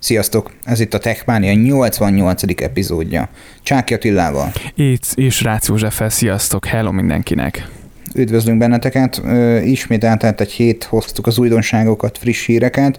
Sziasztok! Ez itt a Techmania 88. epizódja. Csáki Attilával. Itt és Rácz Józseffel. Sziasztok! Hello mindenkinek! Üdvözlünk benneteket! Ismét eltelt egy hét, hoztuk az újdonságokat, friss híreket.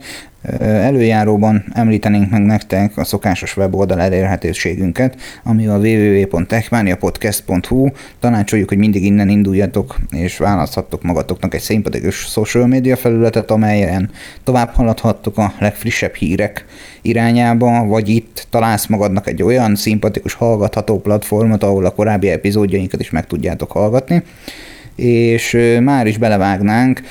Előjáróban említenénk meg nektek a szokásos weboldal elérhetőségünket, ami a www.techmaniapodcast.hu. Tanácsoljuk, hogy mindig innen induljatok, és választhattok magatoknak egy szimpatikus social media felületet, amelyen tovább haladhattok a legfrissebb hírek irányába, vagy itt találsz magadnak egy olyan szimpatikus hallgatható platformot, ahol a korábbi epizódjainkat is meg tudjátok hallgatni és már is belevágnánk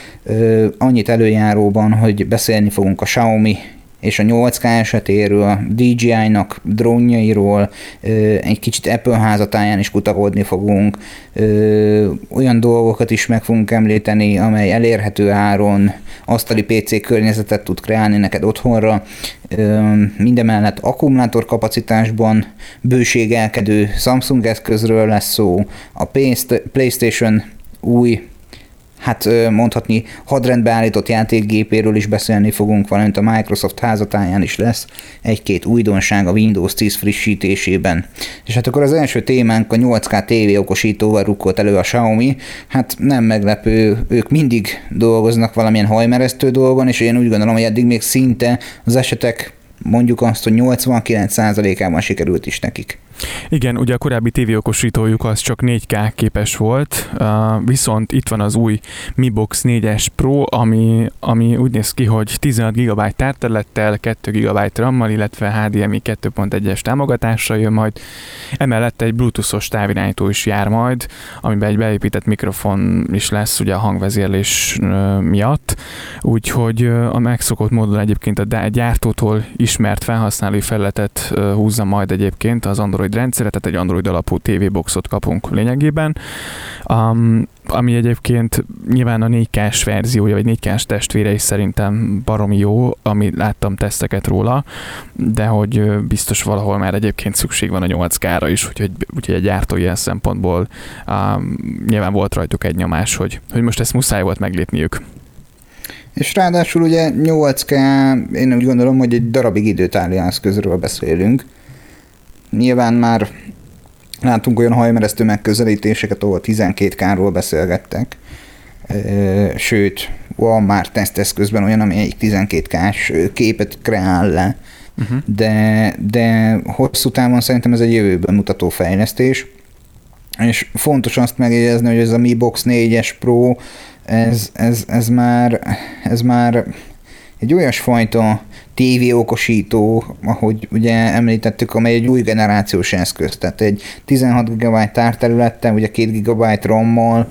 annyit előjáróban, hogy beszélni fogunk a Xiaomi és a 8K esetéről, DJI-nak drónjairól, egy kicsit Apple házatáján is kutakodni fogunk, olyan dolgokat is meg fogunk említeni, amely elérhető áron asztali PC környezetet tud kreálni neked otthonra, mindemellett akkumulátorkapacitásban bőségelkedő Samsung eszközről lesz szó, a PlayStation új hát mondhatni hadrendbe állított játékgépéről is beszélni fogunk, valamint a Microsoft házatáján is lesz egy-két újdonság a Windows 10 frissítésében. És hát akkor az első témánk a 8K TV okosítóval rukkolt elő a Xiaomi. Hát nem meglepő, ők mindig dolgoznak valamilyen hajmeresztő dolgon, és én úgy gondolom, hogy eddig még szinte az esetek mondjuk azt, hogy 89%-ában sikerült is nekik. Igen, ugye a korábbi tévéokosítójuk az csak 4K képes volt, viszont itt van az új Mi Box 4S Pro, ami, ami úgy néz ki, hogy 16 GB tárterülettel, 2 GB RAM-mal, illetve HDMI 2.1-es támogatással jön majd. Emellett egy Bluetooth-os távirányító is jár majd, amiben egy beépített mikrofon is lesz ugye a hangvezérlés miatt, úgyhogy a megszokott módon egyébként a gyártótól ismert felhasználói felületet húzza majd egyébként az Android Android rendszere, tehát egy Android alapú TV boxot kapunk lényegében, um, ami egyébként nyilván a 4K-s verziója, vagy 4K-s testvére is szerintem baromi jó, ami láttam teszteket róla, de hogy biztos valahol már egyébként szükség van a 8K-ra is, úgyhogy, úgyhogy egy gyártó ilyen szempontból um, nyilván volt rajtuk egy nyomás, hogy, hogy most ezt muszáj volt meglépniük. És ráadásul ugye 8K, én úgy gondolom, hogy egy darabig időtálló eszközről beszélünk, Nyilván már látunk olyan hajmeresztő megközelítéseket, ahol 12K-ról beszélgettek, sőt, van már teszteszközben olyan, ami egy 12K-s képet kreál le, uh-huh. de, de hosszú távon szerintem ez egy jövőben mutató fejlesztés, és fontos azt megjegyezni, hogy ez a Mi Box 4-es Pro, ez, ez, ez, már, ez már egy olyasfajta tévéokosító, ahogy ugye említettük, amely egy új generációs eszköz, tehát egy 16 GB tárterülettel, ugye 2 GB RAM-mal,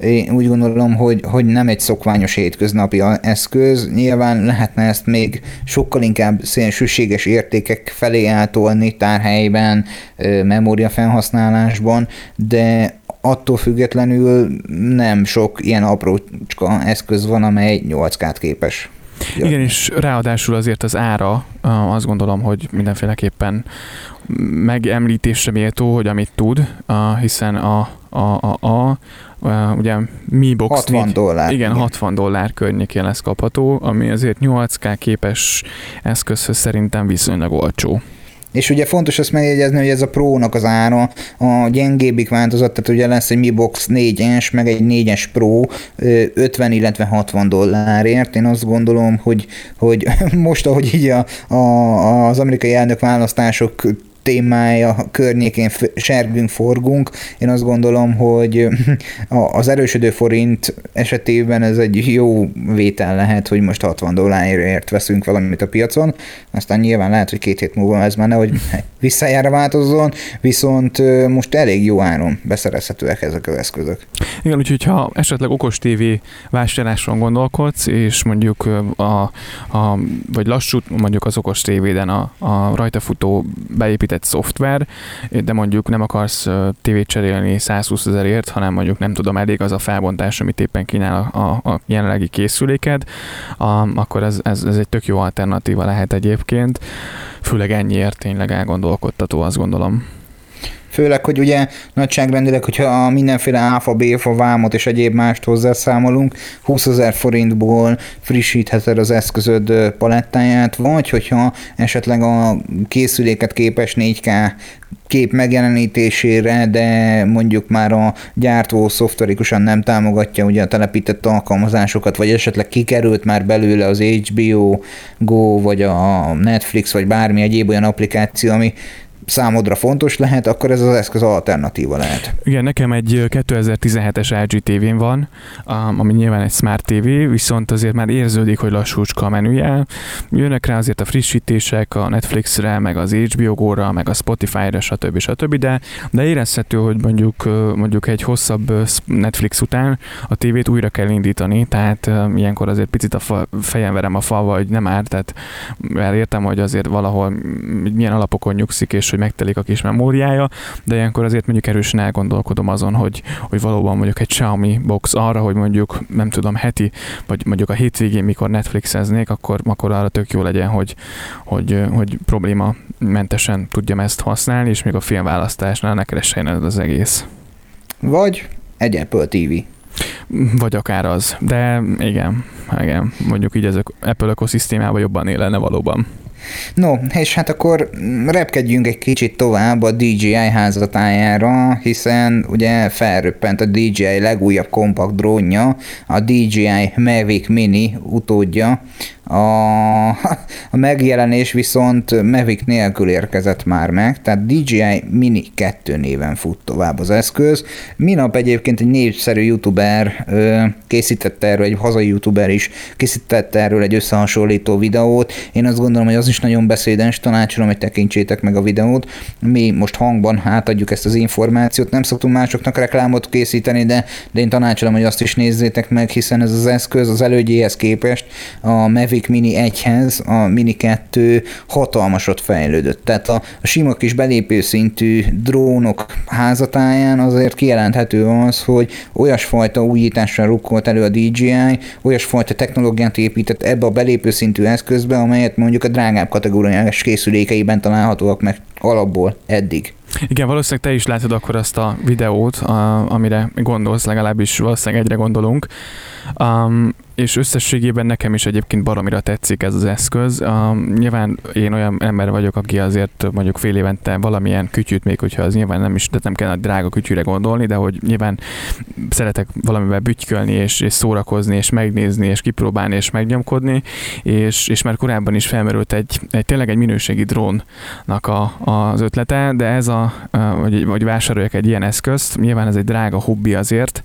én úgy gondolom, hogy, hogy nem egy szokványos hétköznapi eszköz. Nyilván lehetne ezt még sokkal inkább szélsőséges értékek felé eltolni tárhelyben, memória felhasználásban, de attól függetlenül nem sok ilyen aprócska eszköz van, amely 8K-t képes. Igen, és ráadásul azért az ára azt gondolom, hogy mindenféleképpen megemlítésre méltó, hogy amit tud, hiszen a, a, a, a ugye Mi Box 60 4, dollár. Igen, igen, 60 dollár környékén lesz kapható, ami azért 8K képes eszközhöz szerintem viszonylag olcsó. És ugye fontos azt megjegyezni, hogy ez a Pro-nak az ára a gyengébbik változat, tehát ugye lesz egy Mi Box 4-es, meg egy 4-es Pro 50, illetve 60 dollárért. Én azt gondolom, hogy, hogy most, ahogy így a, a, az amerikai elnök választások témája környékén sergünk, forgunk. Én azt gondolom, hogy az erősödő forint esetében ez egy jó vétel lehet, hogy most 60 dollárért veszünk valamit a piacon, aztán nyilván lehet, hogy két hét múlva ez már nehogy visszajára változzon, viszont most elég jó áron beszerezhetőek ezek az eszközök. Igen, úgyhogy ha esetleg okos TV vásárláson gondolkodsz, és mondjuk a, a vagy lassú mondjuk az okos tévéden a, a rajta futó beépített egy szoftver, de mondjuk nem akarsz tévét cserélni 120 ezerért, hanem mondjuk nem tudom, elég az a felbontás, amit éppen kínál a, a, a jelenlegi készüléked, a, akkor ez, ez, ez egy tök jó alternatíva lehet egyébként, főleg ennyiért tényleg elgondolkodtató, azt gondolom. Főleg, hogy ugye nagyságrendileg, hogyha mindenféle áfa, béfa, vámot és egyéb mást hozzászámolunk, 20 ezer forintból frissítheted az eszközöd palettáját, vagy hogyha esetleg a készüléket képes 4K kép megjelenítésére, de mondjuk már a gyártó szoftverikusan nem támogatja ugye a telepített alkalmazásokat, vagy esetleg kikerült már belőle az HBO Go, vagy a Netflix, vagy bármi egyéb olyan applikáció, ami számodra fontos lehet, akkor ez az eszköz alternatíva lehet. Igen, nekem egy 2017-es LG tévén van, ami nyilván egy Smart TV, viszont azért már érződik, hogy lassúcska a menüje. Jönnek rá azért a frissítések a Netflixre, meg az HBO Go-ra, meg a Spotify-ra, stb. stb. De, de érezhető, hogy mondjuk, mondjuk egy hosszabb Netflix után a tévét újra kell indítani, tehát ilyenkor azért picit a fejem verem a falva, hogy nem árt, tehát értem, hogy azért valahol milyen alapokon nyugszik, és hogy megtelik a kis memóriája, de ilyenkor azért mondjuk erősen elgondolkodom azon, hogy, hogy valóban mondjuk egy Xiaomi box arra, hogy mondjuk nem tudom heti, vagy mondjuk a hétvégén, mikor Netflixeznék, akkor, akkor arra tök jó legyen, hogy, hogy, hogy probléma mentesen tudjam ezt használni, és még a filmválasztásnál ne keressen az egész. Vagy egy Apple TV. Vagy akár az. De igen, igen, mondjuk így ez Apple ökoszisztémában jobban élene valóban. No, és hát akkor repkedjünk egy kicsit tovább a DJI házatájára, hiszen ugye felröppent a DJI legújabb kompakt drónja, a DJI Mavic Mini utódja, a, a megjelenés viszont Mavic nélkül érkezett már meg, tehát DJI Mini 2 néven fut tovább az eszköz. Minap egyébként egy népszerű youtuber ö, készítette erről, egy hazai youtuber is készítette erről egy összehasonlító videót. Én azt gondolom, hogy az is nagyon beszédens, tanácsolom, hogy tekintsétek meg a videót. Mi most hangban átadjuk ezt az információt, nem szoktunk másoknak reklámot készíteni, de, de én tanácsolom, hogy azt is nézzétek meg, hiszen ez az eszköz az elődjéhez képest a Mavic Mini 1-hez a Mini 2 hatalmasot fejlődött. Tehát a, a sima kis belépő szintű drónok házatáján azért kijelenthető az, hogy olyasfajta újítással rukkolt elő a DJI, olyasfajta technológiát épített ebbe a belépő szintű eszközbe, amelyet mondjuk a drágább kategóriás készülékeiben találhatóak meg alapból eddig. Igen, valószínűleg te is látod akkor azt a videót, a, amire gondolsz, legalábbis valószínűleg egyre gondolunk. Um, és összességében nekem is egyébként baromira tetszik ez az eszköz. Uh, nyilván én olyan ember vagyok, aki azért mondjuk fél évente valamilyen kütyűt, még hogyha az nyilván nem is, de nem kell drága kütyűre gondolni, de hogy nyilván szeretek valamivel bütykölni, és, és szórakozni, és megnézni, és kipróbálni, és megnyomkodni, és, és már korábban is felmerült egy, egy tényleg egy minőségi drónnak a, az ötlete, de ez a, hogy, hogy vásároljak egy ilyen eszközt, nyilván ez egy drága hobbi azért,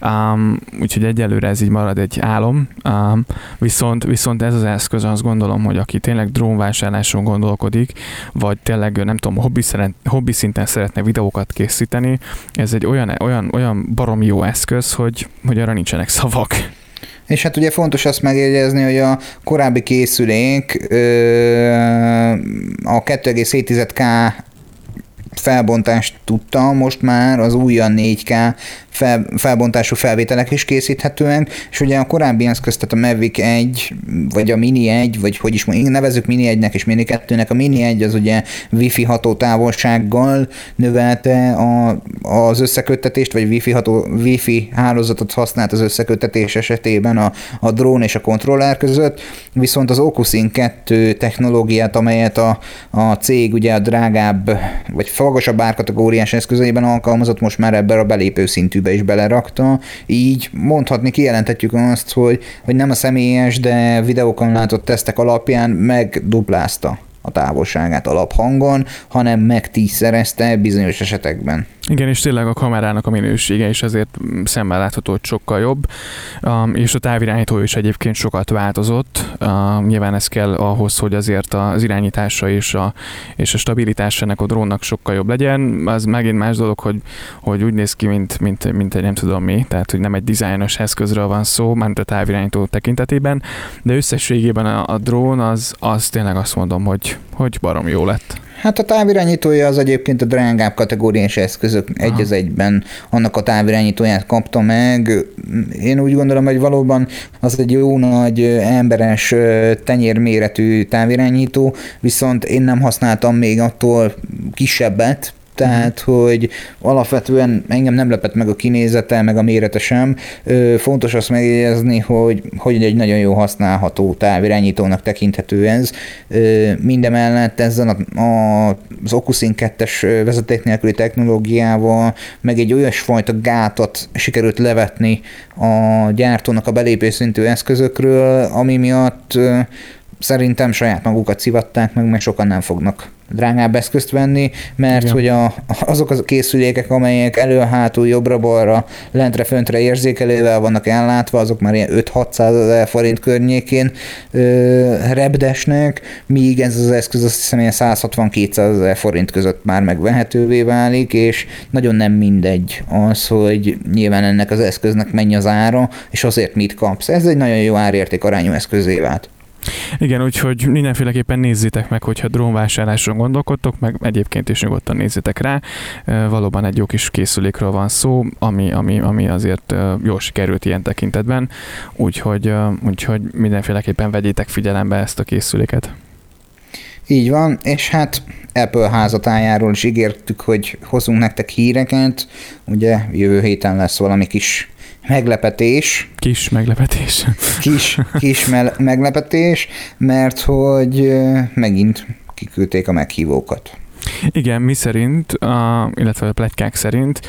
um, úgyhogy egyelőre ez így marad egy álom, um, viszont, viszont ez az eszköz azt gondolom, hogy aki tényleg drónvásárláson gondolkodik, vagy tényleg nem tudom, hobbi, szeret, hobbi szinten szeretne videókat készíteni, ez egy olyan, olyan, olyan barom jó eszköz, hogy, hogy arra nincsenek szavak. És hát ugye fontos azt megjegyezni, hogy a korábbi készülék a 2,7K felbontást tudta, most már az újan 4K fel, felbontású felvételek is készíthetőek, és ugye a korábbi eszköz, tehát a Mavic 1, vagy a Mini 1, vagy hogy is mondjuk, nevezük Mini 1-nek és Mini 2-nek, a Mini 1 az ugye Wi-Fi hatótávolsággal növelte a, az összeköttetést, vagy Wi-Fi, ható, Wi-Fi hálózatot használt az összeköttetés esetében a, a drón és a kontroller között, viszont az OcuSync 2 technológiát, amelyet a, a cég ugye a drágább, vagy magasabb árkategóriás eszközeiben alkalmazott, most már ebben a belépő szintű be is belerakta, így mondhatni, kijelenthetjük azt, hogy, hogy nem a személyes, de videókon látott tesztek alapján megduplázta a távolságát alaphangon, hanem meg tízszerezte bizonyos esetekben. Igen, és tényleg a kamerának a minősége is azért szemmel látható, hogy sokkal jobb, um, és a távirányító is egyébként sokat változott. Um, nyilván ez kell ahhoz, hogy azért az irányítása és a, és a stabilitása ennek a drónnak sokkal jobb legyen. Az megint más dolog, hogy, hogy úgy néz ki, mint, mint, mint egy nem tudom mi, tehát hogy nem egy dizájnos eszközről van szó, mert a távirányító tekintetében, de összességében a, a drón az, az tényleg azt mondom, hogy, hogy barom jó lett. Hát a távirányítója az egyébként a drágább kategóriás eszközök Aha. egy az egyben annak a távirányítóját kapta meg. Én úgy gondolom, hogy valóban az egy jó nagy emberes tenyérméretű távirányító, viszont én nem használtam még attól kisebbet, tehát, hogy alapvetően engem nem lepett meg a kinézete, meg a mérete sem. Fontos azt megjegyezni, hogy, hogy egy nagyon jó használható távirányítónak tekinthető ez. Mindemellett ezzel az Ocusin 2-es vezeték nélküli technológiával meg egy olyasfajta gátat sikerült levetni a gyártónak a belépő szintű eszközökről, ami miatt szerintem saját magukat szivatták meg, mert sokan nem fognak drágább eszközt venni, mert Igen. hogy a, azok a készülékek, amelyek elő-hátul, jobbra-balra, lentre-föntre érzékelővel vannak ellátva, azok már ilyen 5-600 ezer forint környékén ö, repdesnek, míg ez az eszköz azt hiszem ilyen 160-200 ezer forint között már megvehetővé válik, és nagyon nem mindegy az, hogy nyilván ennek az eszköznek mennyi az ára, és azért mit kapsz. Ez egy nagyon jó árérték arányú eszközé vált. Igen, úgyhogy mindenféleképpen nézzétek meg, hogyha drónvásárlásról gondolkodtok, meg egyébként is nyugodtan nézzétek rá. Valóban egy jó kis készülékről van szó, ami, ami, ami azért jól sikerült ilyen tekintetben, úgyhogy, úgyhogy mindenféleképpen vegyétek figyelembe ezt a készüléket. Így van, és hát Apple házatájáról is ígértük, hogy hozunk nektek híreket. Ugye jövő héten lesz valami kis meglepetés. Kis meglepetés. Kis, kis me- meglepetés, mert hogy megint kiküldték a meghívókat. Igen, mi szerint, a, illetve a pletykák szerint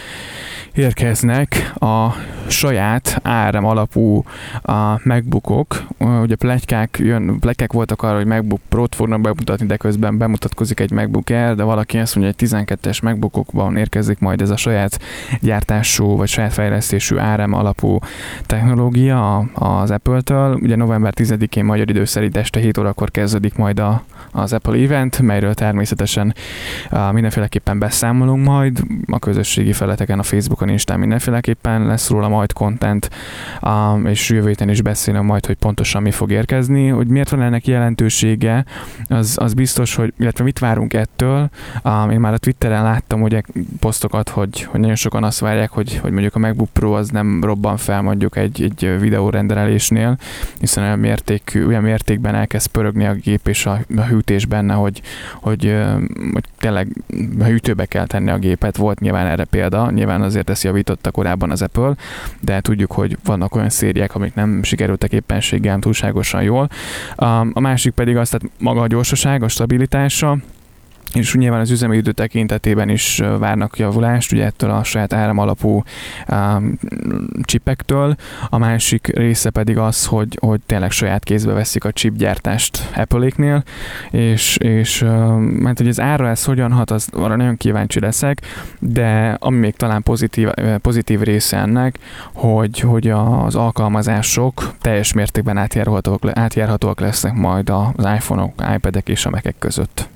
érkeznek a saját áram alapú a MacBookok. Ugye plegykák, jön, plegykák voltak arra, hogy MacBook Pro-t fognak bemutatni, de közben bemutatkozik egy MacBook Air, de valaki azt mondja, hogy 12-es MacBookokban érkezik majd ez a saját gyártású vagy saját fejlesztésű áram alapú technológia az Apple-től. Ugye november 10-én magyar idő szerint este 7 órakor kezdődik majd a, az Apple event, melyről természetesen mindenféleképpen beszámolunk majd a közösségi feleteken, a Facebookon, Instán mindenféleképpen lesz róla majd content, és jövő héten is beszélem majd, hogy pontosan mi fog érkezni, hogy miért van ennek jelentősége, az, az biztos, hogy, illetve mit várunk ettől. Én már a Twitteren láttam ugye posztokat, hogy, hogy nagyon sokan azt várják, hogy, hogy mondjuk a MacBook Pro az nem robban fel mondjuk egy, egy videórendelésnél, hiszen olyan, mérték, olyan mértékben elkezd pörögni a gép és a, a hűtés benne, hogy, hogy, hogy tényleg hűtőbe kell tenni a gépet. Volt nyilván erre példa, nyilván azért ezt javította korábban az Apple, de tudjuk, hogy vannak olyan szériák, amik nem sikerültek éppenséggel túlságosan jól. A másik pedig az, tehát maga a gyorsaság, a stabilitása, és nyilván az üzemidő tekintetében is várnak javulást, ugye ettől a saját áram alapú um, csipektől. A másik része pedig az, hogy, hogy tényleg saját kézbe veszik a chipgyártást Apple-éknél, és, és mert hát, hogy az ára ez hogyan hat, az arra nagyon kíváncsi leszek, de ami még talán pozitív, pozitív része ennek, hogy, hogy az alkalmazások teljes mértékben átjárhatóak, átjárhatóak lesznek majd az iPhone-ok, iPad-ek és a Mac-ek között.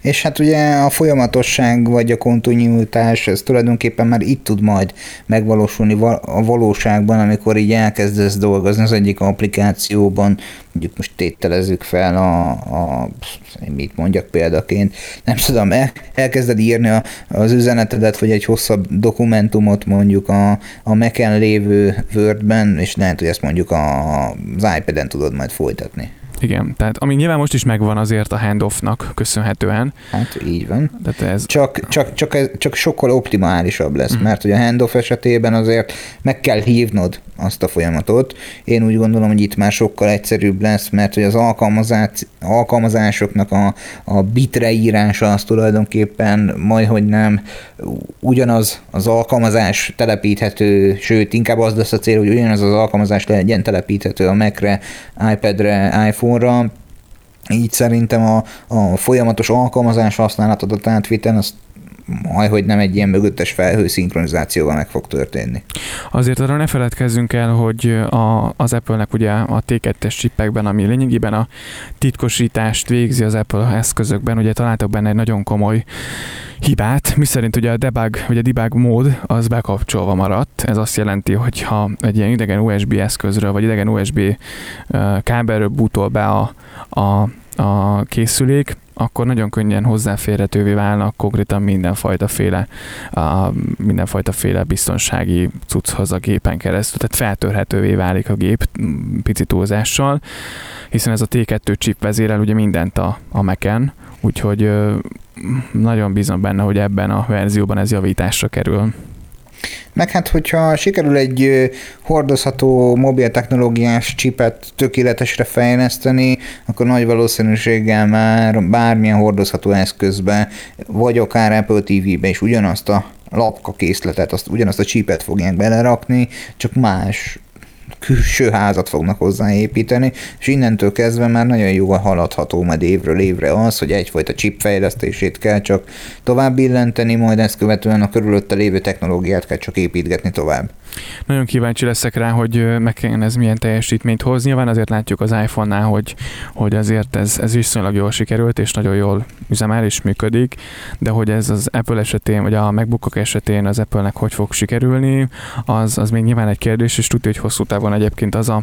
És hát ugye a folyamatosság vagy a kontinuitás, ez tulajdonképpen már itt tud majd megvalósulni a valóságban, amikor így elkezdesz dolgozni az egyik applikációban, mondjuk most tételezzük fel a, a mit mondjak példaként, nem tudom, el, elkezded írni a, az üzenetedet, vagy egy hosszabb dokumentumot mondjuk a, a Mac-en lévő Wordben, és lehet, hogy ezt mondjuk a, az iPad-en tudod majd folytatni. Igen, tehát ami nyilván most is megvan azért a handoffnak köszönhetően. Hát így van. Tehát ez... Csak, csak, csak, ez, csak sokkal optimálisabb lesz, mm. mert hogy a handoff esetében azért meg kell hívnod azt a folyamatot. Én úgy gondolom, hogy itt már sokkal egyszerűbb lesz, mert hogy az alkalmazásoknak a, a bitre írása az tulajdonképpen majdhogy nem ugyanaz az alkalmazás telepíthető, sőt, inkább az lesz a cél, hogy ugyanaz az alkalmazás legyen telepíthető a Mac-re, iPad-re, iPhone-ra, így szerintem a, a folyamatos alkalmazás használatodat átviten, azt majd, hogy nem egy ilyen mögöttes felhő szinkronizációval meg fog történni. Azért arra ne feledkezzünk el, hogy a, az Apple-nek ugye a T2-es csipekben, ami lényegében a titkosítást végzi az Apple eszközökben, ugye találtak benne egy nagyon komoly hibát, miszerint ugye a debug, vagy a debug mód az bekapcsolva maradt. Ez azt jelenti, hogy ha egy ilyen idegen USB eszközről, vagy idegen USB kábelről bútol be a, a, a készülék, akkor nagyon könnyen hozzáférhetővé válnak konkrétan mindenfajta féle, a, mindenfajta féle biztonsági cucchoz a gépen keresztül, tehát feltörhetővé válik a gép pici túlzással, hiszen ez a T2 chip vezérel ugye mindent a, a Mac-en, úgyhogy nagyon bízom benne, hogy ebben a verzióban ez javításra kerül. Meg hát, hogyha sikerül egy hordozható mobil technológiás csipet tökéletesre fejleszteni, akkor nagy valószínűséggel már bármilyen hordozható eszközbe, vagy akár Apple TV-be is ugyanazt a lapka készletet, azt, ugyanazt a csípet fogják belerakni, csak más külső házat fognak hozzáépíteni, és innentől kezdve már nagyon jól haladható majd évről évre az, hogy egyfajta chip fejlesztését kell csak tovább billenteni, majd ezt követően a körülötte lévő technológiát kell csak építgetni tovább. Nagyon kíváncsi leszek rá, hogy meg kellene ez milyen teljesítményt hoz. Nyilván azért látjuk az iPhone-nál, hogy, hogy azért ez, ez viszonylag jól sikerült, és nagyon jól üzemel és működik, de hogy ez az Apple esetén, vagy a MacBookok esetén az Apple-nek hogy fog sikerülni, az, az még nyilván egy kérdés, és tudja, hogy hosszú távon egyébként az a,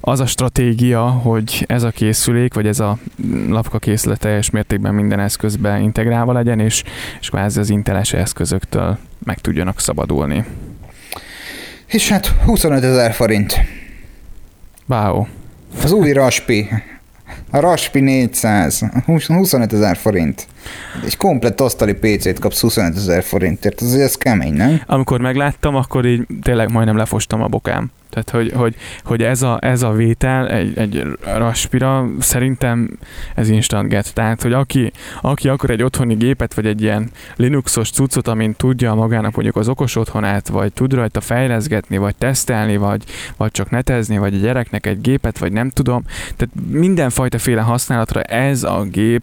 az a stratégia, hogy ez a készülék, vagy ez a lapka készület teljes mértékben minden eszközbe integrálva legyen, és, és kvázi az inteles eszközöktől meg tudjanak szabadulni. És hát 25 ezer forint. Wow. Az új Raspi. A Raspi 400. 25 ezer forint. Egy komplett asztali PC-t kapsz 25 ezer forintért. Ez, ez kemény, nem? Amikor megláttam, akkor így tényleg majdnem lefostam a bokám. Tehát, hogy, hogy, hogy ez, a, ez a vétel egy, egy raspira szerintem ez instant get. Tehát, hogy aki, aki akar egy otthoni gépet, vagy egy ilyen Linuxos cuccot, amin tudja magának mondjuk az okos otthonát, vagy tud rajta fejleszgetni, vagy tesztelni, vagy, vagy csak netezni, vagy a gyereknek egy gépet, vagy nem tudom. Tehát mindenfajta használatra ez a gép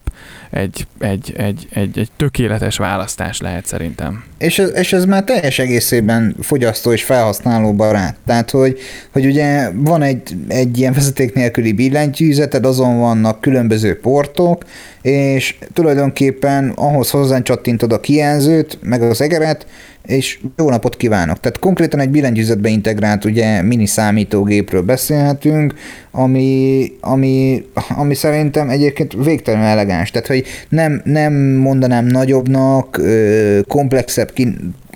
egy, egy, egy, egy, egy tökéletes választás lehet szerintem. És ez, és ez már teljes egészében fogyasztó és felhasználó barát. Tehát, hogy, hogy ugye van egy, egy ilyen vezeték nélküli billentyűzeted, azon vannak különböző portok, és tulajdonképpen ahhoz hozzán csattintod a kijelzőt, meg az egeret, és jó napot kívánok. Tehát konkrétan egy billentyűzetbe integrált ugye mini számítógépről beszélhetünk, ami, ami, ami szerintem egyébként végtelenül elegáns. Tehát, hogy nem, nem mondanám nagyobbnak, komplexebb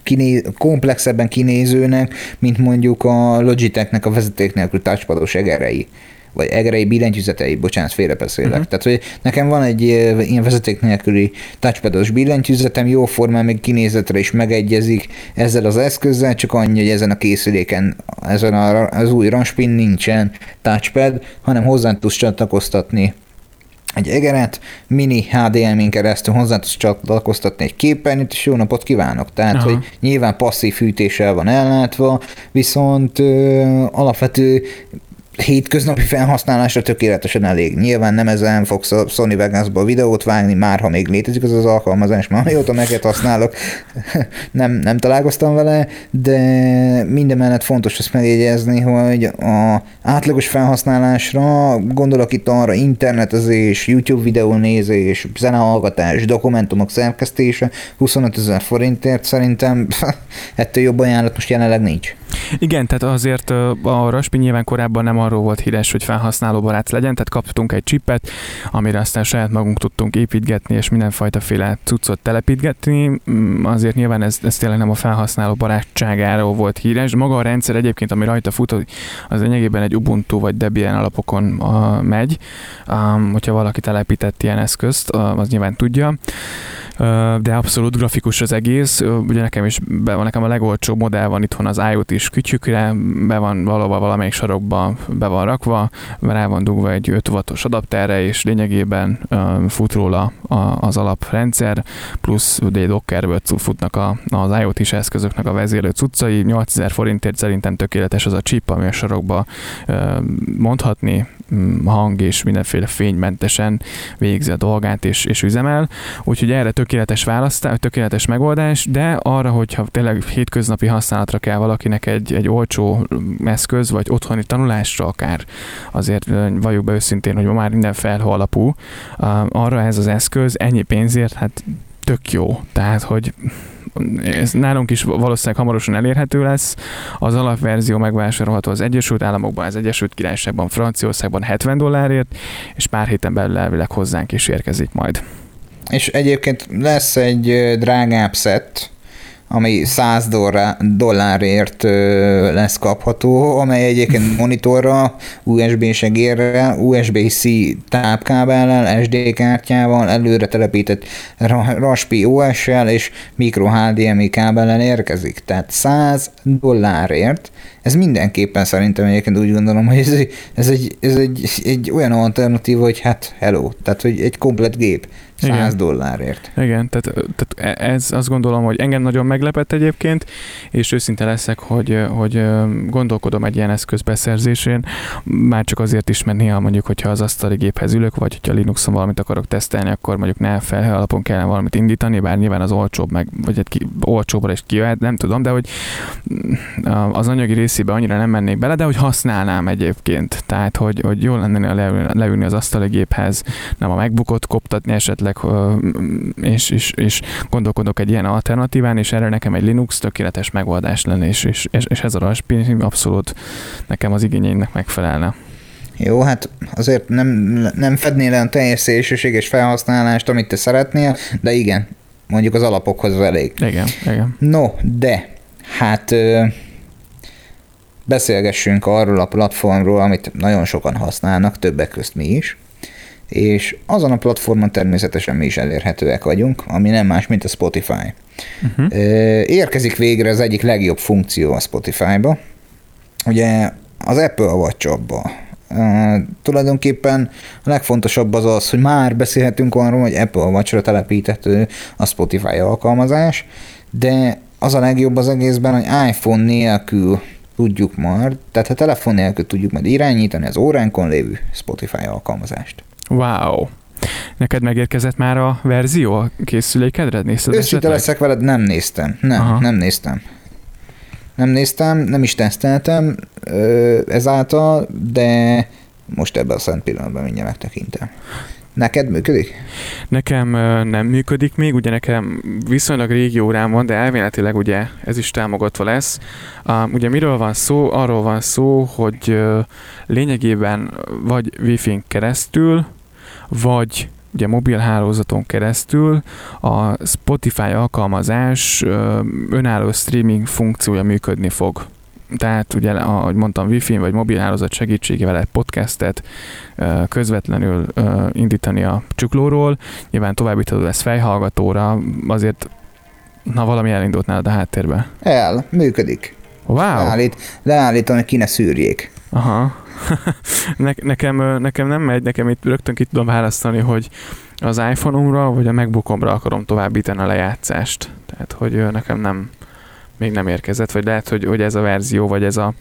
kiné, komplexebben kinézőnek, mint mondjuk a Logitechnek a vezeték nélkül touchpados egerei vagy egerei billentyűzetei, bocsánat, félrebeszélek. Uh-huh. Tehát, hogy nekem van egy ilyen vezeték nélküli touchpados billentyűzetem, jó formán még kinézetre is megegyezik ezzel az eszközzel, csak annyi, hogy ezen a készüléken, ezen a, az új Raspin nincsen touchpad, hanem hozzá tudsz csatlakoztatni egy egeret, mini HDMI-n keresztül hozzá tudsz csatlakoztatni egy képernyőt, és jó napot kívánok. Tehát, Aha. hogy nyilván passzív fűtéssel van ellátva, viszont ö, alapvető hétköznapi felhasználásra tökéletesen elég. Nyilván nem ezen fogsz a Sony Vegasból videót vágni, már ha még létezik az az alkalmazás, már mióta meget használok, nem, nem találkoztam vele, de minden mellett fontos azt megjegyezni, hogy a átlagos felhasználásra gondolok itt arra internetezés, YouTube videó nézés, zenehallgatás, dokumentumok szerkesztése, 25 ezer forintért szerintem ettől jobb ajánlat most jelenleg nincs. Igen, tehát azért a Raspi nyilván korábban nem arról volt híres, hogy felhasználóbarát legyen, tehát kaptunk egy csipet, amire aztán saját magunk tudtunk építgetni, és mindenfajta cuccot telepítgetni. Mm, azért nyilván ez, ez tényleg nem a felhasználó barátságáról volt híres. Maga a rendszer egyébként, ami rajta fut, az lényegében egy Ubuntu vagy Debian alapokon megy. hogyha valaki telepített ilyen eszközt, az nyilván tudja de abszolút grafikus az egész. Ugye nekem is be van, nekem a legolcsóbb modell van itthon az IoT is kütyükre, be van valahol valamelyik sarokba be van rakva, rá van dugva egy 5 wattos adapterre, és lényegében fut róla az alaprendszer, plusz ugye Dockerből futnak az IoT is eszközöknek a vezérlő cuccai, 8000 forintért szerintem tökéletes az a chip, ami a sarokba mondhatni, hang és mindenféle fénymentesen végzi a dolgát és, és üzemel, úgyhogy erre tökéletes választás, tökéletes megoldás, de arra, hogyha tényleg hétköznapi használatra kell valakinek egy, egy olcsó eszköz, vagy otthoni tanulásra akár, azért valljuk be őszintén, hogy ma már minden felhő alapú, arra ez az eszköz ennyi pénzért, hát tök jó. Tehát, hogy ez nálunk is valószínűleg hamarosan elérhető lesz. Az alapverzió megvásárolható az Egyesült Államokban, az Egyesült Királyságban, Franciaországban 70 dollárért, és pár héten belül elvileg hozzánk is érkezik majd. És egyébként lesz egy drágább szett, ami 100 dollárért lesz kapható, amely egyébként monitorra, USB segérrel, USB-C tápkábellel, SD kártyával, előre telepített Raspi OS-sel és micro HDMI kábellel érkezik. Tehát 100 dollárért ez mindenképpen szerintem egyébként úgy gondolom, hogy ez, egy, ez, egy, ez egy, egy olyan alternatíva, hogy hát hello, tehát hogy egy komplet gép. 100 Igen. dollárért. Igen, tehát, tehát e- ez azt gondolom, hogy engem nagyon meglepett egyébként, és őszinte leszek, hogy, hogy gondolkodom egy ilyen eszköz beszerzésén, már csak azért is, mert néha mondjuk, hogyha az asztali géphez ülök, vagy hogyha Linuxon valamit akarok tesztelni, akkor mondjuk ne felhő alapon kellene valamit indítani, bár nyilván az olcsóbb, meg, vagy egy ki, olcsóbbra is kijöhet, nem tudom, de hogy mm, az anyagi részébe annyira nem mennék bele, de hogy használnám egyébként. Tehát, hogy, hogy jól lenne leülni az asztali géphez, nem a megbukott koptatni esetleg és, és, és gondolkodok egy ilyen alternatíván, és erre nekem egy Linux tökéletes megoldás lenne, és, és, és ez a Raspberry abszolút nekem az igényeinknek megfelelne. Jó, hát azért nem, nem fednél le a teljes szélsőséges felhasználást, amit te szeretnél, de igen, mondjuk az alapokhoz elég. Igen, igen. No, de hát beszélgessünk arról a platformról, amit nagyon sokan használnak, többek közt mi is és azon a platformon természetesen mi is elérhetőek vagyunk, ami nem más, mint a Spotify. Uh-huh. Érkezik végre az egyik legjobb funkció a Spotify-ba, ugye az Apple watch. Uh, tulajdonképpen a legfontosabb az az, hogy már beszélhetünk arról, hogy Apple Watch-ra telepíthető a Spotify alkalmazás, de az a legjobb az egészben, hogy iPhone nélkül tudjuk majd, tehát a telefon nélkül tudjuk majd irányítani az óránkon lévő Spotify alkalmazást. Wow. Neked megérkezett már a verzió a készülékedre? Nézted Őszinte leszek veled, nem néztem. Nem, Aha. nem néztem. Nem néztem, nem is teszteltem ezáltal, de most ebben a szent pillanatban mindjárt megtekintem. Neked működik? Nekem nem működik még, ugye nekem viszonylag régi órám van, de elméletileg ugye ez is támogatva lesz. Ugye miről van szó? Arról van szó, hogy lényegében vagy Wi-Fi-n keresztül, vagy ugye mobil hálózaton keresztül a Spotify alkalmazás önálló streaming funkciója működni fog. Tehát ugye, ahogy mondtam, Wi-Fi vagy mobil hálózat segítségével egy podcastet közvetlenül indítani a csuklóról. Nyilván továbbítható lesz fejhallgatóra, azért na valami elindult nálad a háttérbe. El, működik. Wow. Leállít, leállítom, hogy ki ne szűrjék. Aha. ne, nekem, nekem nem megy, nekem itt rögtön ki tudom választani, hogy az iPhone-omra vagy a MacBookomra akarom továbbítani a lejátszást. Tehát, hogy nekem nem, még nem érkezett, vagy lehet, hogy, hogy ez a verzió, vagy ez a,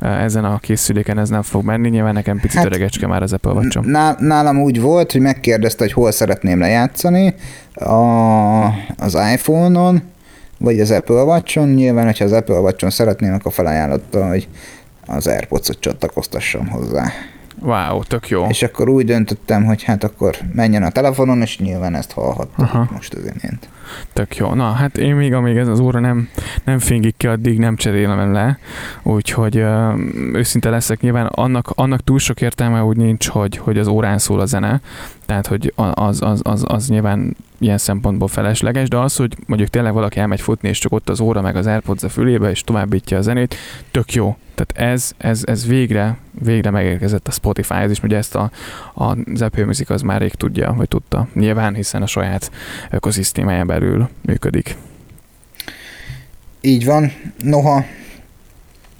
ezen a készüléken ez nem fog menni, nyilván nekem picit hát, öregecske már az Apple watch Nálam úgy volt, hogy megkérdezte, hogy hol szeretném lejátszani a, az iPhone-on, vagy az Apple Watch-on. Nyilván, hogyha az Apple Watch-on szeretném, akkor felajánlotta, hogy az AirPods-ot csatlakoztassam hozzá. Wow, tök jó. És akkor úgy döntöttem, hogy hát akkor menjen a telefonon, és nyilván ezt hallhattam most az imént. Tök jó. Na, hát én még, amíg ez az óra nem, nem fingik ki, addig nem cserélem le, úgyhogy ö, őszinte leszek, nyilván annak, annak túl sok értelme úgy nincs, hogy, hogy az órán szól a zene, tehát hogy az, az, az, az nyilván ilyen szempontból felesleges, de az, hogy mondjuk tényleg valaki elmegy futni, és csak ott az óra meg az AirPods a fülébe, és továbbítja a zenét, tök jó. Tehát ez, ez, ez végre, végre megérkezett a spotify ez is, ugye ezt a, a, Apple Music az már rég tudja, vagy tudta. Nyilván, hiszen a saját ökoszisztémáján belül működik. Így van. Noha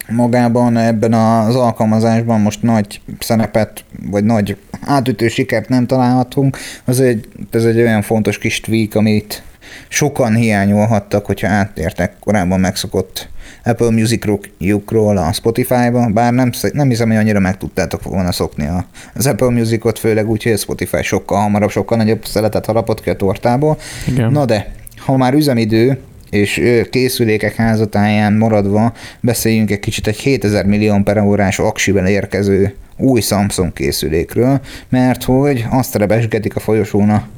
magában ebben az alkalmazásban most nagy szerepet, vagy nagy átütő sikert nem találhatunk, az egy, ez egy olyan fontos kis tweak, amit sokan hiányolhattak, hogyha áttértek korábban megszokott Apple Music-ról a Spotify-ba, bár nem, nem hiszem, hogy annyira meg tudtátok volna szokni az Apple Music-ot, főleg úgy, hogy a Spotify sokkal hamarabb, sokkal nagyobb szeletet harapott ki a tortából. Igen. Na de, ha már üzemidő, és készülékek házatáján maradva beszéljünk egy kicsit egy 7000 millió per órás aksiben érkező új Samsung készülékről, mert hogy azt rebesgetik a folyosón a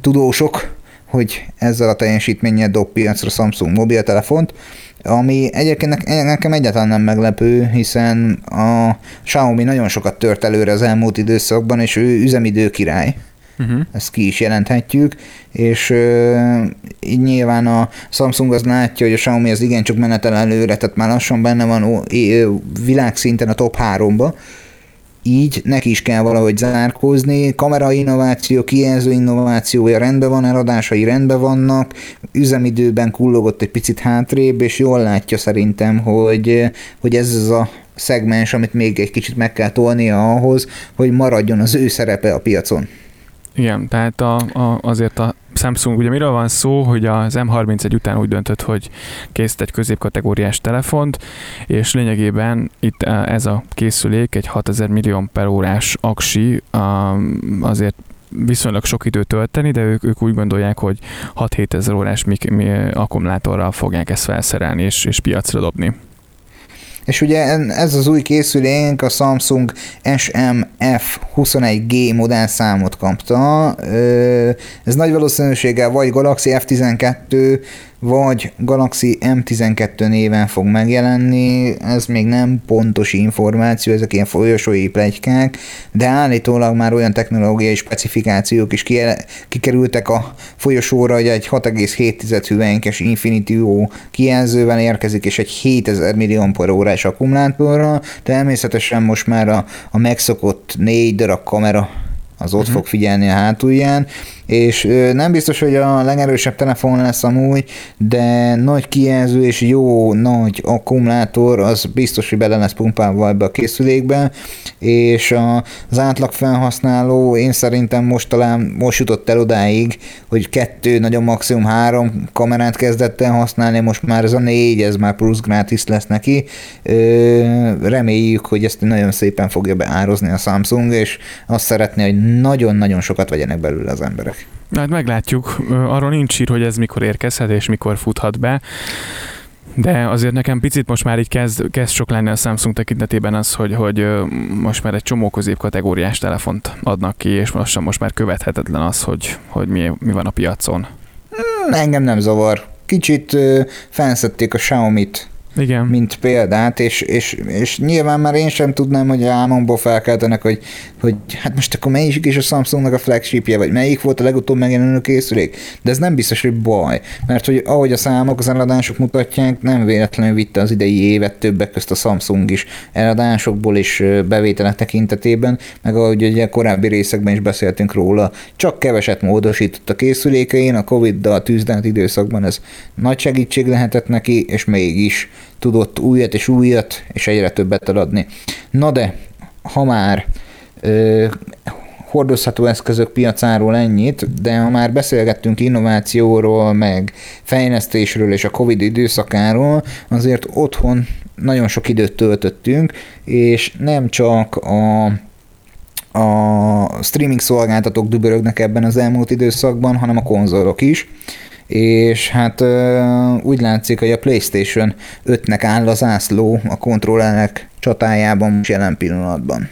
tudósok, hogy ezzel a teljesítménnyel dob piacra Samsung mobiltelefont, ami egyébként nekem egyáltalán nem meglepő, hiszen a Xiaomi nagyon sokat tört előre az elmúlt időszakban, és ő üzemidő király uh-huh. ezt ki is jelenthetjük, és így nyilván a Samsung az látja, hogy a Xiaomi az igencsak menetel előre, tehát már lassan benne van világszinten a top 3-ba, így neki is kell valahogy zárkózni, kamera innováció, kijelző innovációja rendben van, eladásai rendben vannak, üzemidőben kullogott egy picit hátrébb, és jól látja szerintem, hogy, hogy ez az a szegmens, amit még egy kicsit meg kell tolnia ahhoz, hogy maradjon az ő szerepe a piacon. Igen, tehát a, a, azért a Samsung, ugye miről van szó, hogy az M31 után úgy döntött, hogy készít egy középkategóriás telefont, és lényegében itt e, ez a készülék egy 6000 millió per órás aksi, azért viszonylag sok időt tölteni, de ők, ők úgy gondolják, hogy 6-7 ezer órás mi, mi akkumulátorral fogják ezt felszerelni és, és piacra dobni. És ugye ez az új készülénk a Samsung SMF21G modell számot kapta. Ez nagy valószínűséggel vagy Galaxy F12 vagy Galaxy M12 néven fog megjelenni, ez még nem pontos információ, ezek ilyen folyosói plegykák, de állítólag már olyan technológiai specifikációk is kikerültek a folyosóra, hogy egy 6,7 hüvelykes Infinity-O kijelzővel érkezik, és egy 7000 millió órás akkumulátorra, természetesen most már a, a megszokott négy darab kamera az ott uh-huh. fog figyelni a hátulján, és nem biztos, hogy a legerősebb telefon lesz amúgy, de nagy kijelző és jó nagy akkumulátor, az biztos, hogy bele lesz pumpálva ebbe a készülékbe, és az átlag felhasználó én szerintem most talán most jutott el odáig, hogy kettő, nagyon maximum három kamerát kezdett el használni, most már ez a négy, ez már plusz gratis lesz neki. Reméljük, hogy ezt nagyon szépen fogja beározni a Samsung, és azt szeretné, hogy nagyon-nagyon sokat vegyenek belőle az emberek. Hát meglátjuk, arról nincs ír, hogy ez mikor érkezhet és mikor futhat be. De azért nekem picit most már így kezd, kezd sok lenni a Samsung tekintetében az, hogy, hogy most már egy csomó középkategóriás telefont adnak ki, és most, most már követhetetlen az, hogy, hogy mi, mi van a piacon. Engem nem zavar. Kicsit fenszették a Xiaomi-t igen. mint példát, és, és, és nyilván már én sem tudnám, hogy álmomból felkeltenek, hogy, hogy hát most akkor melyik is a Samsungnak a flagshipje, vagy melyik volt a legutóbb megjelenő készülék, de ez nem biztos, hogy baj, mert hogy ahogy a számok, az eladások mutatják, nem véletlenül vitte az idei évet többek közt a Samsung is eladásokból és bevételek tekintetében, meg ahogy ugye korábbi részekben is beszéltünk róla, csak keveset módosított a készülékein, a Covid-dal tűzdelt időszakban ez nagy segítség lehetett neki, és mégis tudott újat és újat, és egyre többet eladni. Na de, ha már ö, hordozható eszközök piacáról ennyit, de ha már beszélgettünk innovációról, meg fejlesztésről és a Covid időszakáról, azért otthon nagyon sok időt töltöttünk, és nem csak a a streaming szolgáltatók dübörögnek ebben az elmúlt időszakban, hanem a konzolok is és hát úgy látszik, hogy a PlayStation 5-nek áll az ászló a kontrollerek csatájában most jelen pillanatban.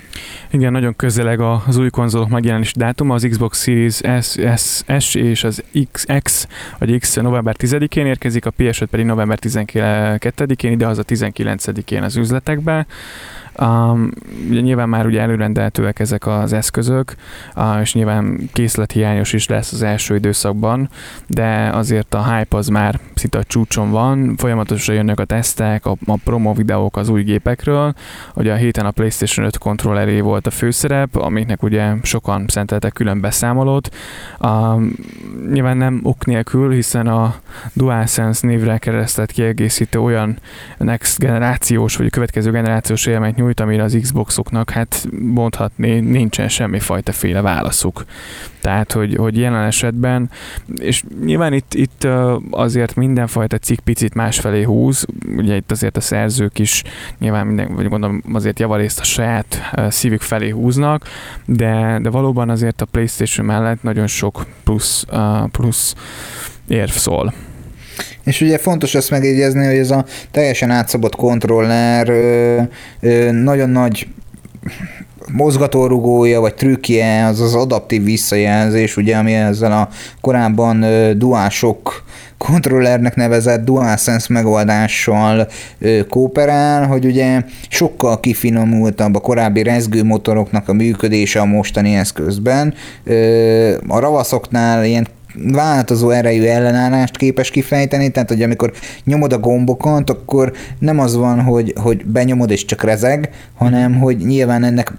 Igen, nagyon közeleg az új konzolok megjelenés dátuma, az Xbox Series S, S, S és az XX, vagy X november 10-én érkezik, a PS5 pedig november 12-én, ide az a 19-én az üzletekbe. Um, ugye nyilván már ugye előrendelhetőek ezek az eszközök, uh, és nyilván készlethiányos is lesz az első időszakban, de azért a hype az már szinte a csúcson van, folyamatosan jönnek a tesztek, a, a promo videók az új gépekről, ugye a héten a PlayStation 5 kontrolleré volt a főszerep, amiknek ugye sokan szenteltek külön beszámolót. Um, nyilván nem ok nélkül, hiszen a DualSense névre keresztelt kiegészítő olyan next generációs, vagy következő generációs élményt nyújt, amire az Xboxoknak hát mondhatni nincsen semmifajta féle válaszuk. Tehát, hogy, hogy jelen esetben, és nyilván itt, itt azért mindenfajta cikk picit másfelé húz, ugye itt azért a szerzők is nyilván minden, vagy gondolom azért javarészt a saját szívük felé húznak, de, de valóban azért a PlayStation mellett nagyon sok plusz, plusz érv szól. És ugye fontos ezt megjegyezni, hogy ez a teljesen átszabott kontroller ö, ö, nagyon nagy mozgatórugója vagy trükkje, az az adaptív visszajelzés, ugye, ami ezzel a korábban duások kontrollernek nevezett DualSense megoldással kooperál, hogy ugye sokkal kifinomultabb a korábbi rezgő motoroknak a működése a mostani eszközben. A ravaszoknál ilyen változó erejű ellenállást képes kifejteni, tehát hogy amikor nyomod a gombokat, akkor nem az van, hogy, hogy benyomod és csak rezeg, hanem hogy nyilván ennek,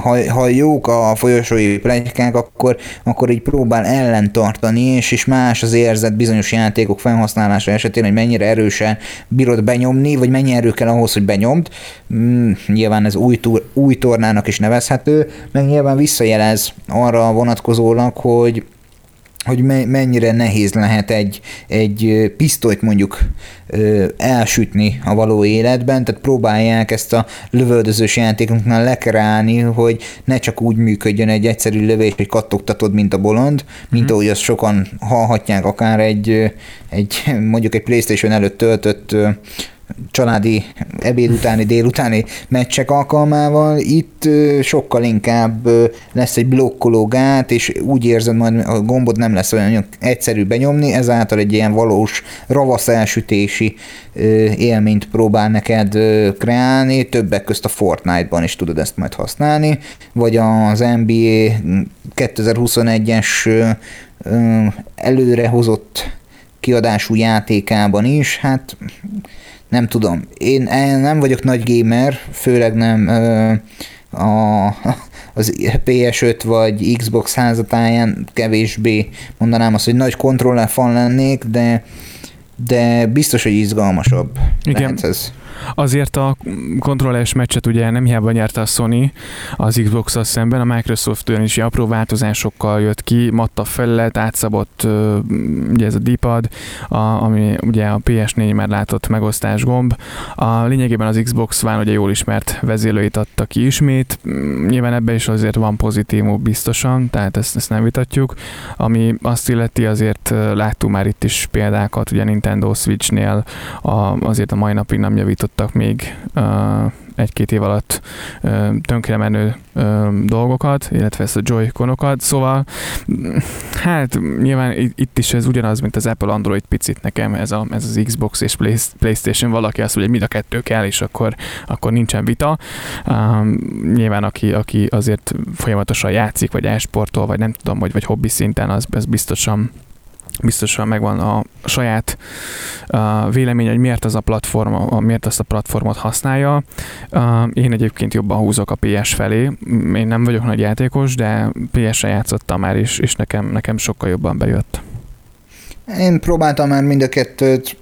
ha, ha jók a folyosói plegykák, akkor, akkor így próbál ellentartani, és, és más az érzet bizonyos játékok felhasználása esetén, hogy mennyire erősen bírod benyomni, vagy mennyi erő kell ahhoz, hogy benyomd. Mm, nyilván ez új, új tornának is nevezhető, meg nyilván visszajelez arra vonatkozólag, hogy hogy mennyire nehéz lehet egy, egy pisztolyt mondjuk elsütni a való életben, tehát próbálják ezt a lövöldözős játékunknál lekerálni, hogy ne csak úgy működjön egy egyszerű lövés, hogy kattogtatod, mint a bolond, mint mm. ahogy azt sokan hallhatják akár egy, egy mondjuk egy Playstation előtt töltött családi ebéd utáni, délutáni meccsek alkalmával. Itt sokkal inkább lesz egy blokkoló gát, és úgy érzed majd a gombot nem lesz olyan egyszerű benyomni, ezáltal egy ilyen valós ravasz elsütési élményt próbál neked kreálni, többek közt a Fortnite-ban is tudod ezt majd használni, vagy az NBA 2021-es előrehozott kiadású játékában is, hát nem tudom, én nem vagyok nagy gamer, főleg nem a, az PS5 vagy Xbox házatáján kevésbé mondanám azt, hogy nagy kontroller fan lennék, de de biztos, hogy izgalmasabb Igen. lehet ez. Azért a kontrolleres meccset ugye nem hiába nyerte a Sony az xbox szemben, a Microsoft is apró változásokkal jött ki, matta felület, átszabott ugye ez a D-pad, a, ami ugye a PS4 már látott megosztás gomb. A lényegében az Xbox One ugye jól ismert vezérlőit adta ki ismét, nyilván ebben is azért van pozitívum biztosan, tehát ezt, ezt nem vitatjuk. Ami azt illeti, azért láttunk már itt is példákat, ugye Nintendo Switch-nél a, azért a mai napig nem javított javítottak még egy-két év alatt tönkre menő dolgokat, illetve ezt a Joy-Conokat, szóval hát nyilván itt is ez ugyanaz, mint az Apple Android picit nekem, ez, a, ez az Xbox és Playstation, valaki azt mondja, hogy mind a kettő kell, és akkor, akkor nincsen vita. Nyilván aki, aki azért folyamatosan játszik, vagy esportol, vagy nem tudom, vagy, vagy hobbi szinten, az, az biztosan biztosan megvan a saját uh, vélemény, hogy miért az a platform, miért azt a platformot használja. Én egyébként jobban húzok a PS felé. Én nem vagyok nagy játékos, de PS-re játszottam már is, és nekem, nekem sokkal jobban bejött. Én próbáltam már mind a kettőt,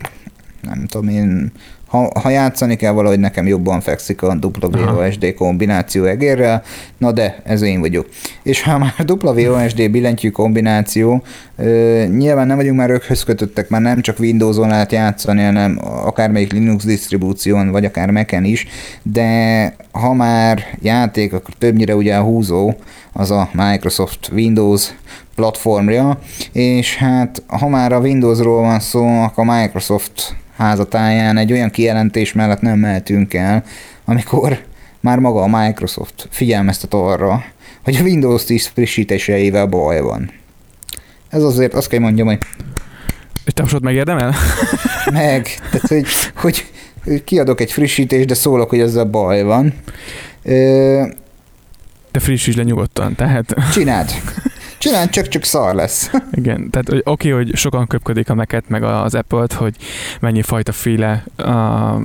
nem tudom, én ha, ha játszani kell valahogy nekem jobban fekszik a WOSD kombináció egérrel, na de ez én vagyok. És ha már WOSD billentyű kombináció, ö, nyilván nem vagyunk már röghöz kötöttek, már nem csak Windows-on lehet játszani, hanem akármelyik Linux disztribúción, vagy akár Mac-en is, de ha már játék, akkor többnyire ugye a húzó, az a Microsoft Windows platformja, és hát ha már a Windowsról van szó, akkor a Microsoft házatáján egy olyan kijelentés mellett nem mehetünk el, amikor már maga a Microsoft figyelmeztet arra, hogy a Windows 10 frissítéseivel baj van. Ez azért azt kell mondjam, hogy... És tapsot megérdemel? Meg. Tehát, hogy, hogy, hogy kiadok egy frissítést, de szólok, hogy ezzel baj van. Ö... De frissíts le nyugodtan, tehát... Csináld. Csinálj, csak csak szar lesz. Igen, tehát hogy oké, hogy sokan köpködik a meket meg az Apple-t, hogy mennyi fajta féle uh,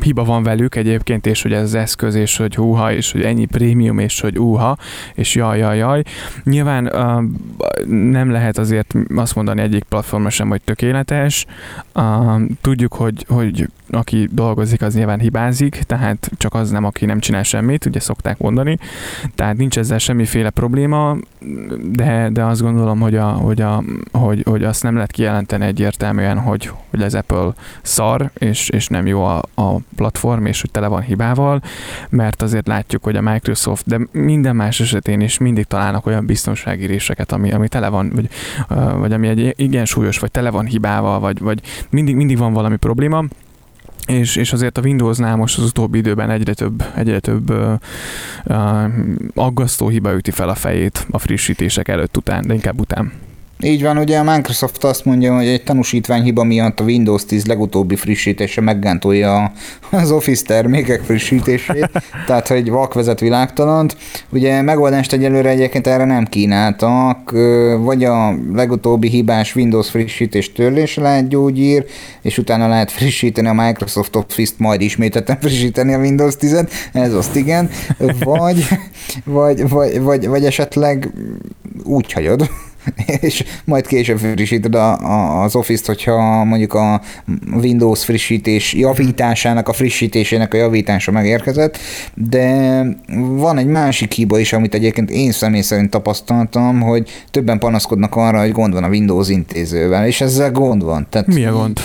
hiba van velük egyébként, és hogy ez az eszköz, és hogy húha, és hogy ennyi prémium, és hogy úha, és jaj, jaj, jaj. Nyilván uh, nem lehet azért azt mondani egyik platformra sem, hogy tökéletes. Uh, tudjuk, hogy, hogy aki dolgozik, az nyilván hibázik, tehát csak az nem, aki nem csinál semmit, ugye szokták mondani. Tehát nincs ezzel semmiféle probléma, de, de azt gondolom, hogy, a, hogy, a, hogy, hogy azt nem lehet kijelenteni egyértelműen, hogy, hogy az Apple szar, és, és nem jó a, a platform, és hogy tele van hibával, mert azért látjuk, hogy a Microsoft, de minden más esetén is mindig találnak olyan biztonsági réseket, ami, ami tele van, vagy, vagy ami egy igen súlyos, vagy tele van hibával, vagy, vagy mindig, mindig van valami probléma, és, és azért a Windowsnál most az utóbbi időben egyre több, egyre több uh, aggasztó hiba üti fel a fejét a frissítések előtt után, de inkább után. Így van, ugye a Microsoft azt mondja, hogy egy tanúsítványhiba miatt a Windows 10 legutóbbi frissítése meggántolja az Office termékek frissítését, tehát hogy vakvezet világtalant. Ugye megoldást egyelőre egyébként erre nem kínáltak, vagy a legutóbbi hibás Windows frissítés törlése lehet gyógyír, és utána lehet frissíteni a Microsoft Office-t, majd ismételten frissíteni a Windows 10-et, ez azt igen, vagy, vagy, vagy, vagy, vagy esetleg úgy hagyod, és majd később frissíted a, a, az Office-t, hogyha mondjuk a Windows frissítés javításának, a frissítésének a javítása megérkezett, de van egy másik hiba is, amit egyébként én személy szerint tapasztaltam, hogy többen panaszkodnak arra, hogy gond van a Windows intézővel, és ezzel gond van. Tehát Mi a gond?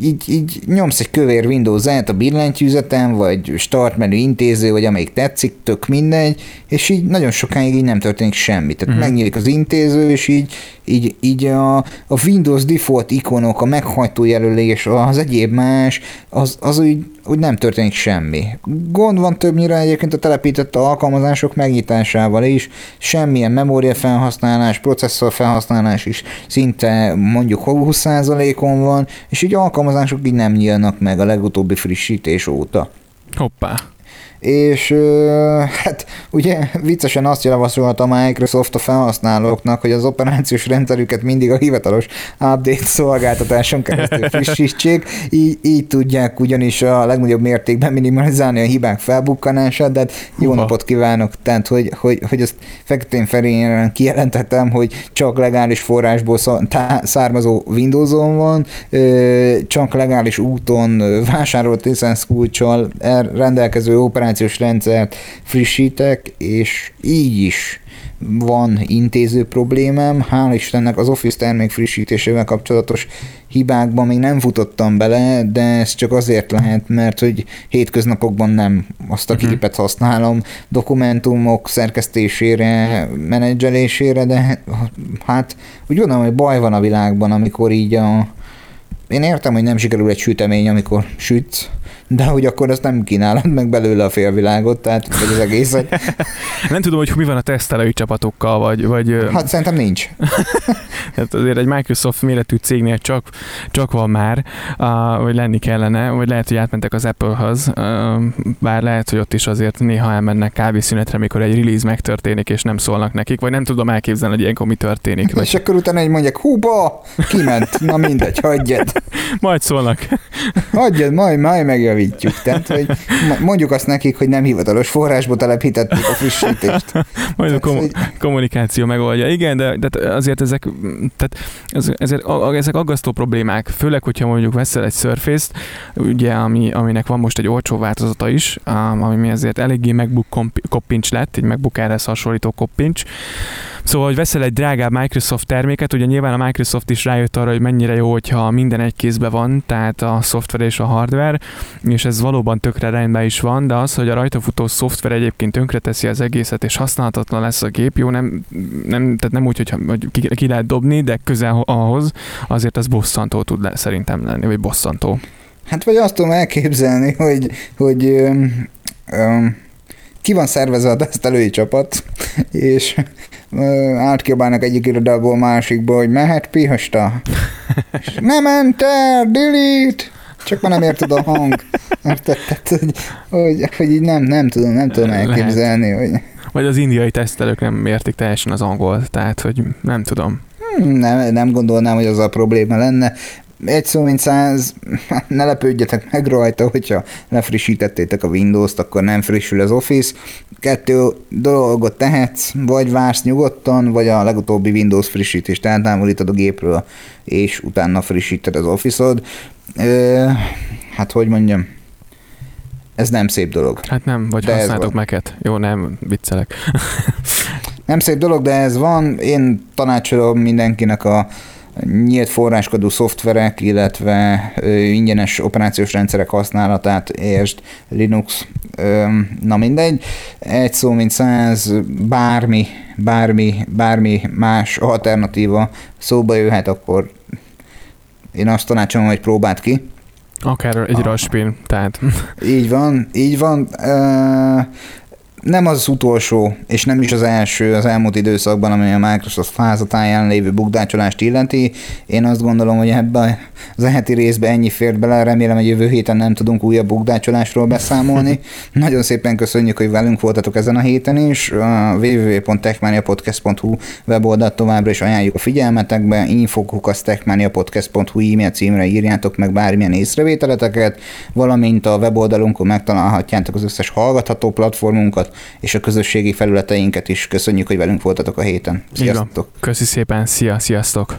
Így, így nyomsz egy kövér Windows Z a billentyűzeten, vagy start menü intéző, vagy amelyik tetszik, tök mindegy, és így nagyon sokáig így nem történik semmi. Tehát uh-huh. megnyílik az intéző, és így, így, így a, a Windows default ikonok, a meghajtó jelölés, az egyéb más, az, az úgy, úgy nem történik semmi. Gond van többnyire egyébként a telepített alkalmazások megnyitásával is, semmilyen memória felhasználás, processzor felhasználás is szinte mondjuk 20%-on van, és így alkalmazások így nem nyílnak meg a legutóbbi frissítés óta. Hoppá és hát ugye viccesen azt javasolta a Microsoft a felhasználóknak, hogy az operációs rendszerüket mindig a hivatalos update szolgáltatáson keresztül frissítsék, így, így tudják ugyanis a legnagyobb mértékben minimalizálni a hibák felbukkanását, de hát jó Uha. napot kívánok, tehát hogy, hogy, hogy ezt feketén felén kijelentettem, hogy csak legális forrásból származó Windows-on van, csak legális úton vásárolt licensz kulcsal rendelkező operációs operációs rendszert frissítek, és így is van intéző problémám. Hál' Istennek az Office termék frissítésével kapcsolatos hibákban még nem futottam bele, de ez csak azért lehet, mert hogy hétköznapokban nem azt a uh-huh. képet használom dokumentumok szerkesztésére, menedzselésére, de hát úgy gondolom, hogy baj van a világban, amikor így a én értem, hogy nem sikerül egy sütemény, amikor sütsz, de hogy akkor azt nem kínálod meg belőle a félvilágot, tehát vagy az egészet. nem tudom, hogy mi van a tesztelői csapatokkal, vagy... vagy hát szerintem nincs. hát azért egy Microsoft méretű cégnél csak, csak van már, vagy lenni kellene, vagy lehet, hogy átmentek az Apple-hoz, bár lehet, hogy ott is azért néha elmennek kávészünetre, mikor egy release megtörténik, és nem szólnak nekik, vagy nem tudom elképzelni, hogy ilyenkor mi történik. Vagy... És akkor utána egy mondják, húba, kiment, na mindegy, hagyjad. majd szólnak. hagyjad, majd, majd megjavít javítjuk. Tehát, hogy mondjuk azt nekik, hogy nem hivatalos forrásból telepítették a frissítést. Majd a kom- kommunikáció megoldja. Igen, de, de azért ezek, tehát ezért, ezek aggasztó problémák, főleg, hogyha mondjuk veszel egy Surface-t, ugye, ami, aminek van most egy olcsó változata is, ami azért eléggé MacBook koppincs lett, egy MacBook Air-hez hasonlító koppincs, Szóval, hogy veszel egy drágább Microsoft terméket, ugye nyilván a Microsoft is rájött arra, hogy mennyire jó, hogyha minden egy kézbe van, tehát a szoftver és a hardware, és ez valóban tökre rendben is van, de az, hogy a rajta futó szoftver egyébként tönkreteszi az egészet, és használhatatlan lesz a gép, jó, nem, nem, tehát nem úgy, hogy, hogy ki, ki lehet dobni, de közel ahhoz, azért az bosszantó tud le, szerintem lenni, vagy bosszantó. Hát vagy azt tudom elképzelni, hogy, hogy öm, öm, ki van szervezve a tesztelői csapat, és átkiabálnak egyik irodából másikba, hogy mehet pihasta. nem enter, delete! Csak már nem érted a hang. Tehát, hogy, hogy, hogy így nem, nem tudom, nem tudom elképzelni, Lehet. hogy... Vagy az indiai tesztelők nem értik teljesen az angol, tehát, hogy nem tudom. Hmm, nem, nem gondolnám, hogy az a probléma lenne egy szó mint száz, ne lepődjetek meg rajta, hogyha lefrissítettétek a Windows-t, akkor nem frissül az Office. Kettő dolgot tehetsz, vagy vársz nyugodtan, vagy a legutóbbi Windows frissítést eltávolítod a gépről, és utána frissíted az Office-od. hát hogy mondjam, ez nem szép dolog. Hát nem, vagy de használtok meket. Jó, nem, viccelek. nem szép dolog, de ez van. Én tanácsolom mindenkinek a nyílt forráskodó szoftverek, illetve ingyenes operációs rendszerek használatát, értsd, Linux, na mindegy, egy szó mint száz, bármi, bármi, bármi más alternatíva szóba jöhet, akkor én azt tanácsolom, hogy próbáld ki. Akár egy raspin, tehát. Így van, így van. Nem az utolsó, és nem is az első az elmúlt időszakban, ami a Microsoft házatáján lévő bukdácsolást illeti. Én azt gondolom, hogy ebbe az heti részbe ennyi fért bele, remélem, hogy jövő héten nem tudunk újabb bukdácsolásról beszámolni. Nagyon szépen köszönjük, hogy velünk voltatok ezen a héten is. A www.techmaniapodcast.hu weboldalt továbbra is ajánljuk a figyelmetekbe, infokukasztechmaniapodcast.hu e-mail címre írjátok meg bármilyen észrevételeteket, valamint a weboldalunkon megtalálhatjátok az összes hallgatható platformunkat, és a közösségi felületeinket is. Köszönjük, hogy velünk voltatok a héten. Sziasztok! Köszi szépen, szia, sziasztok!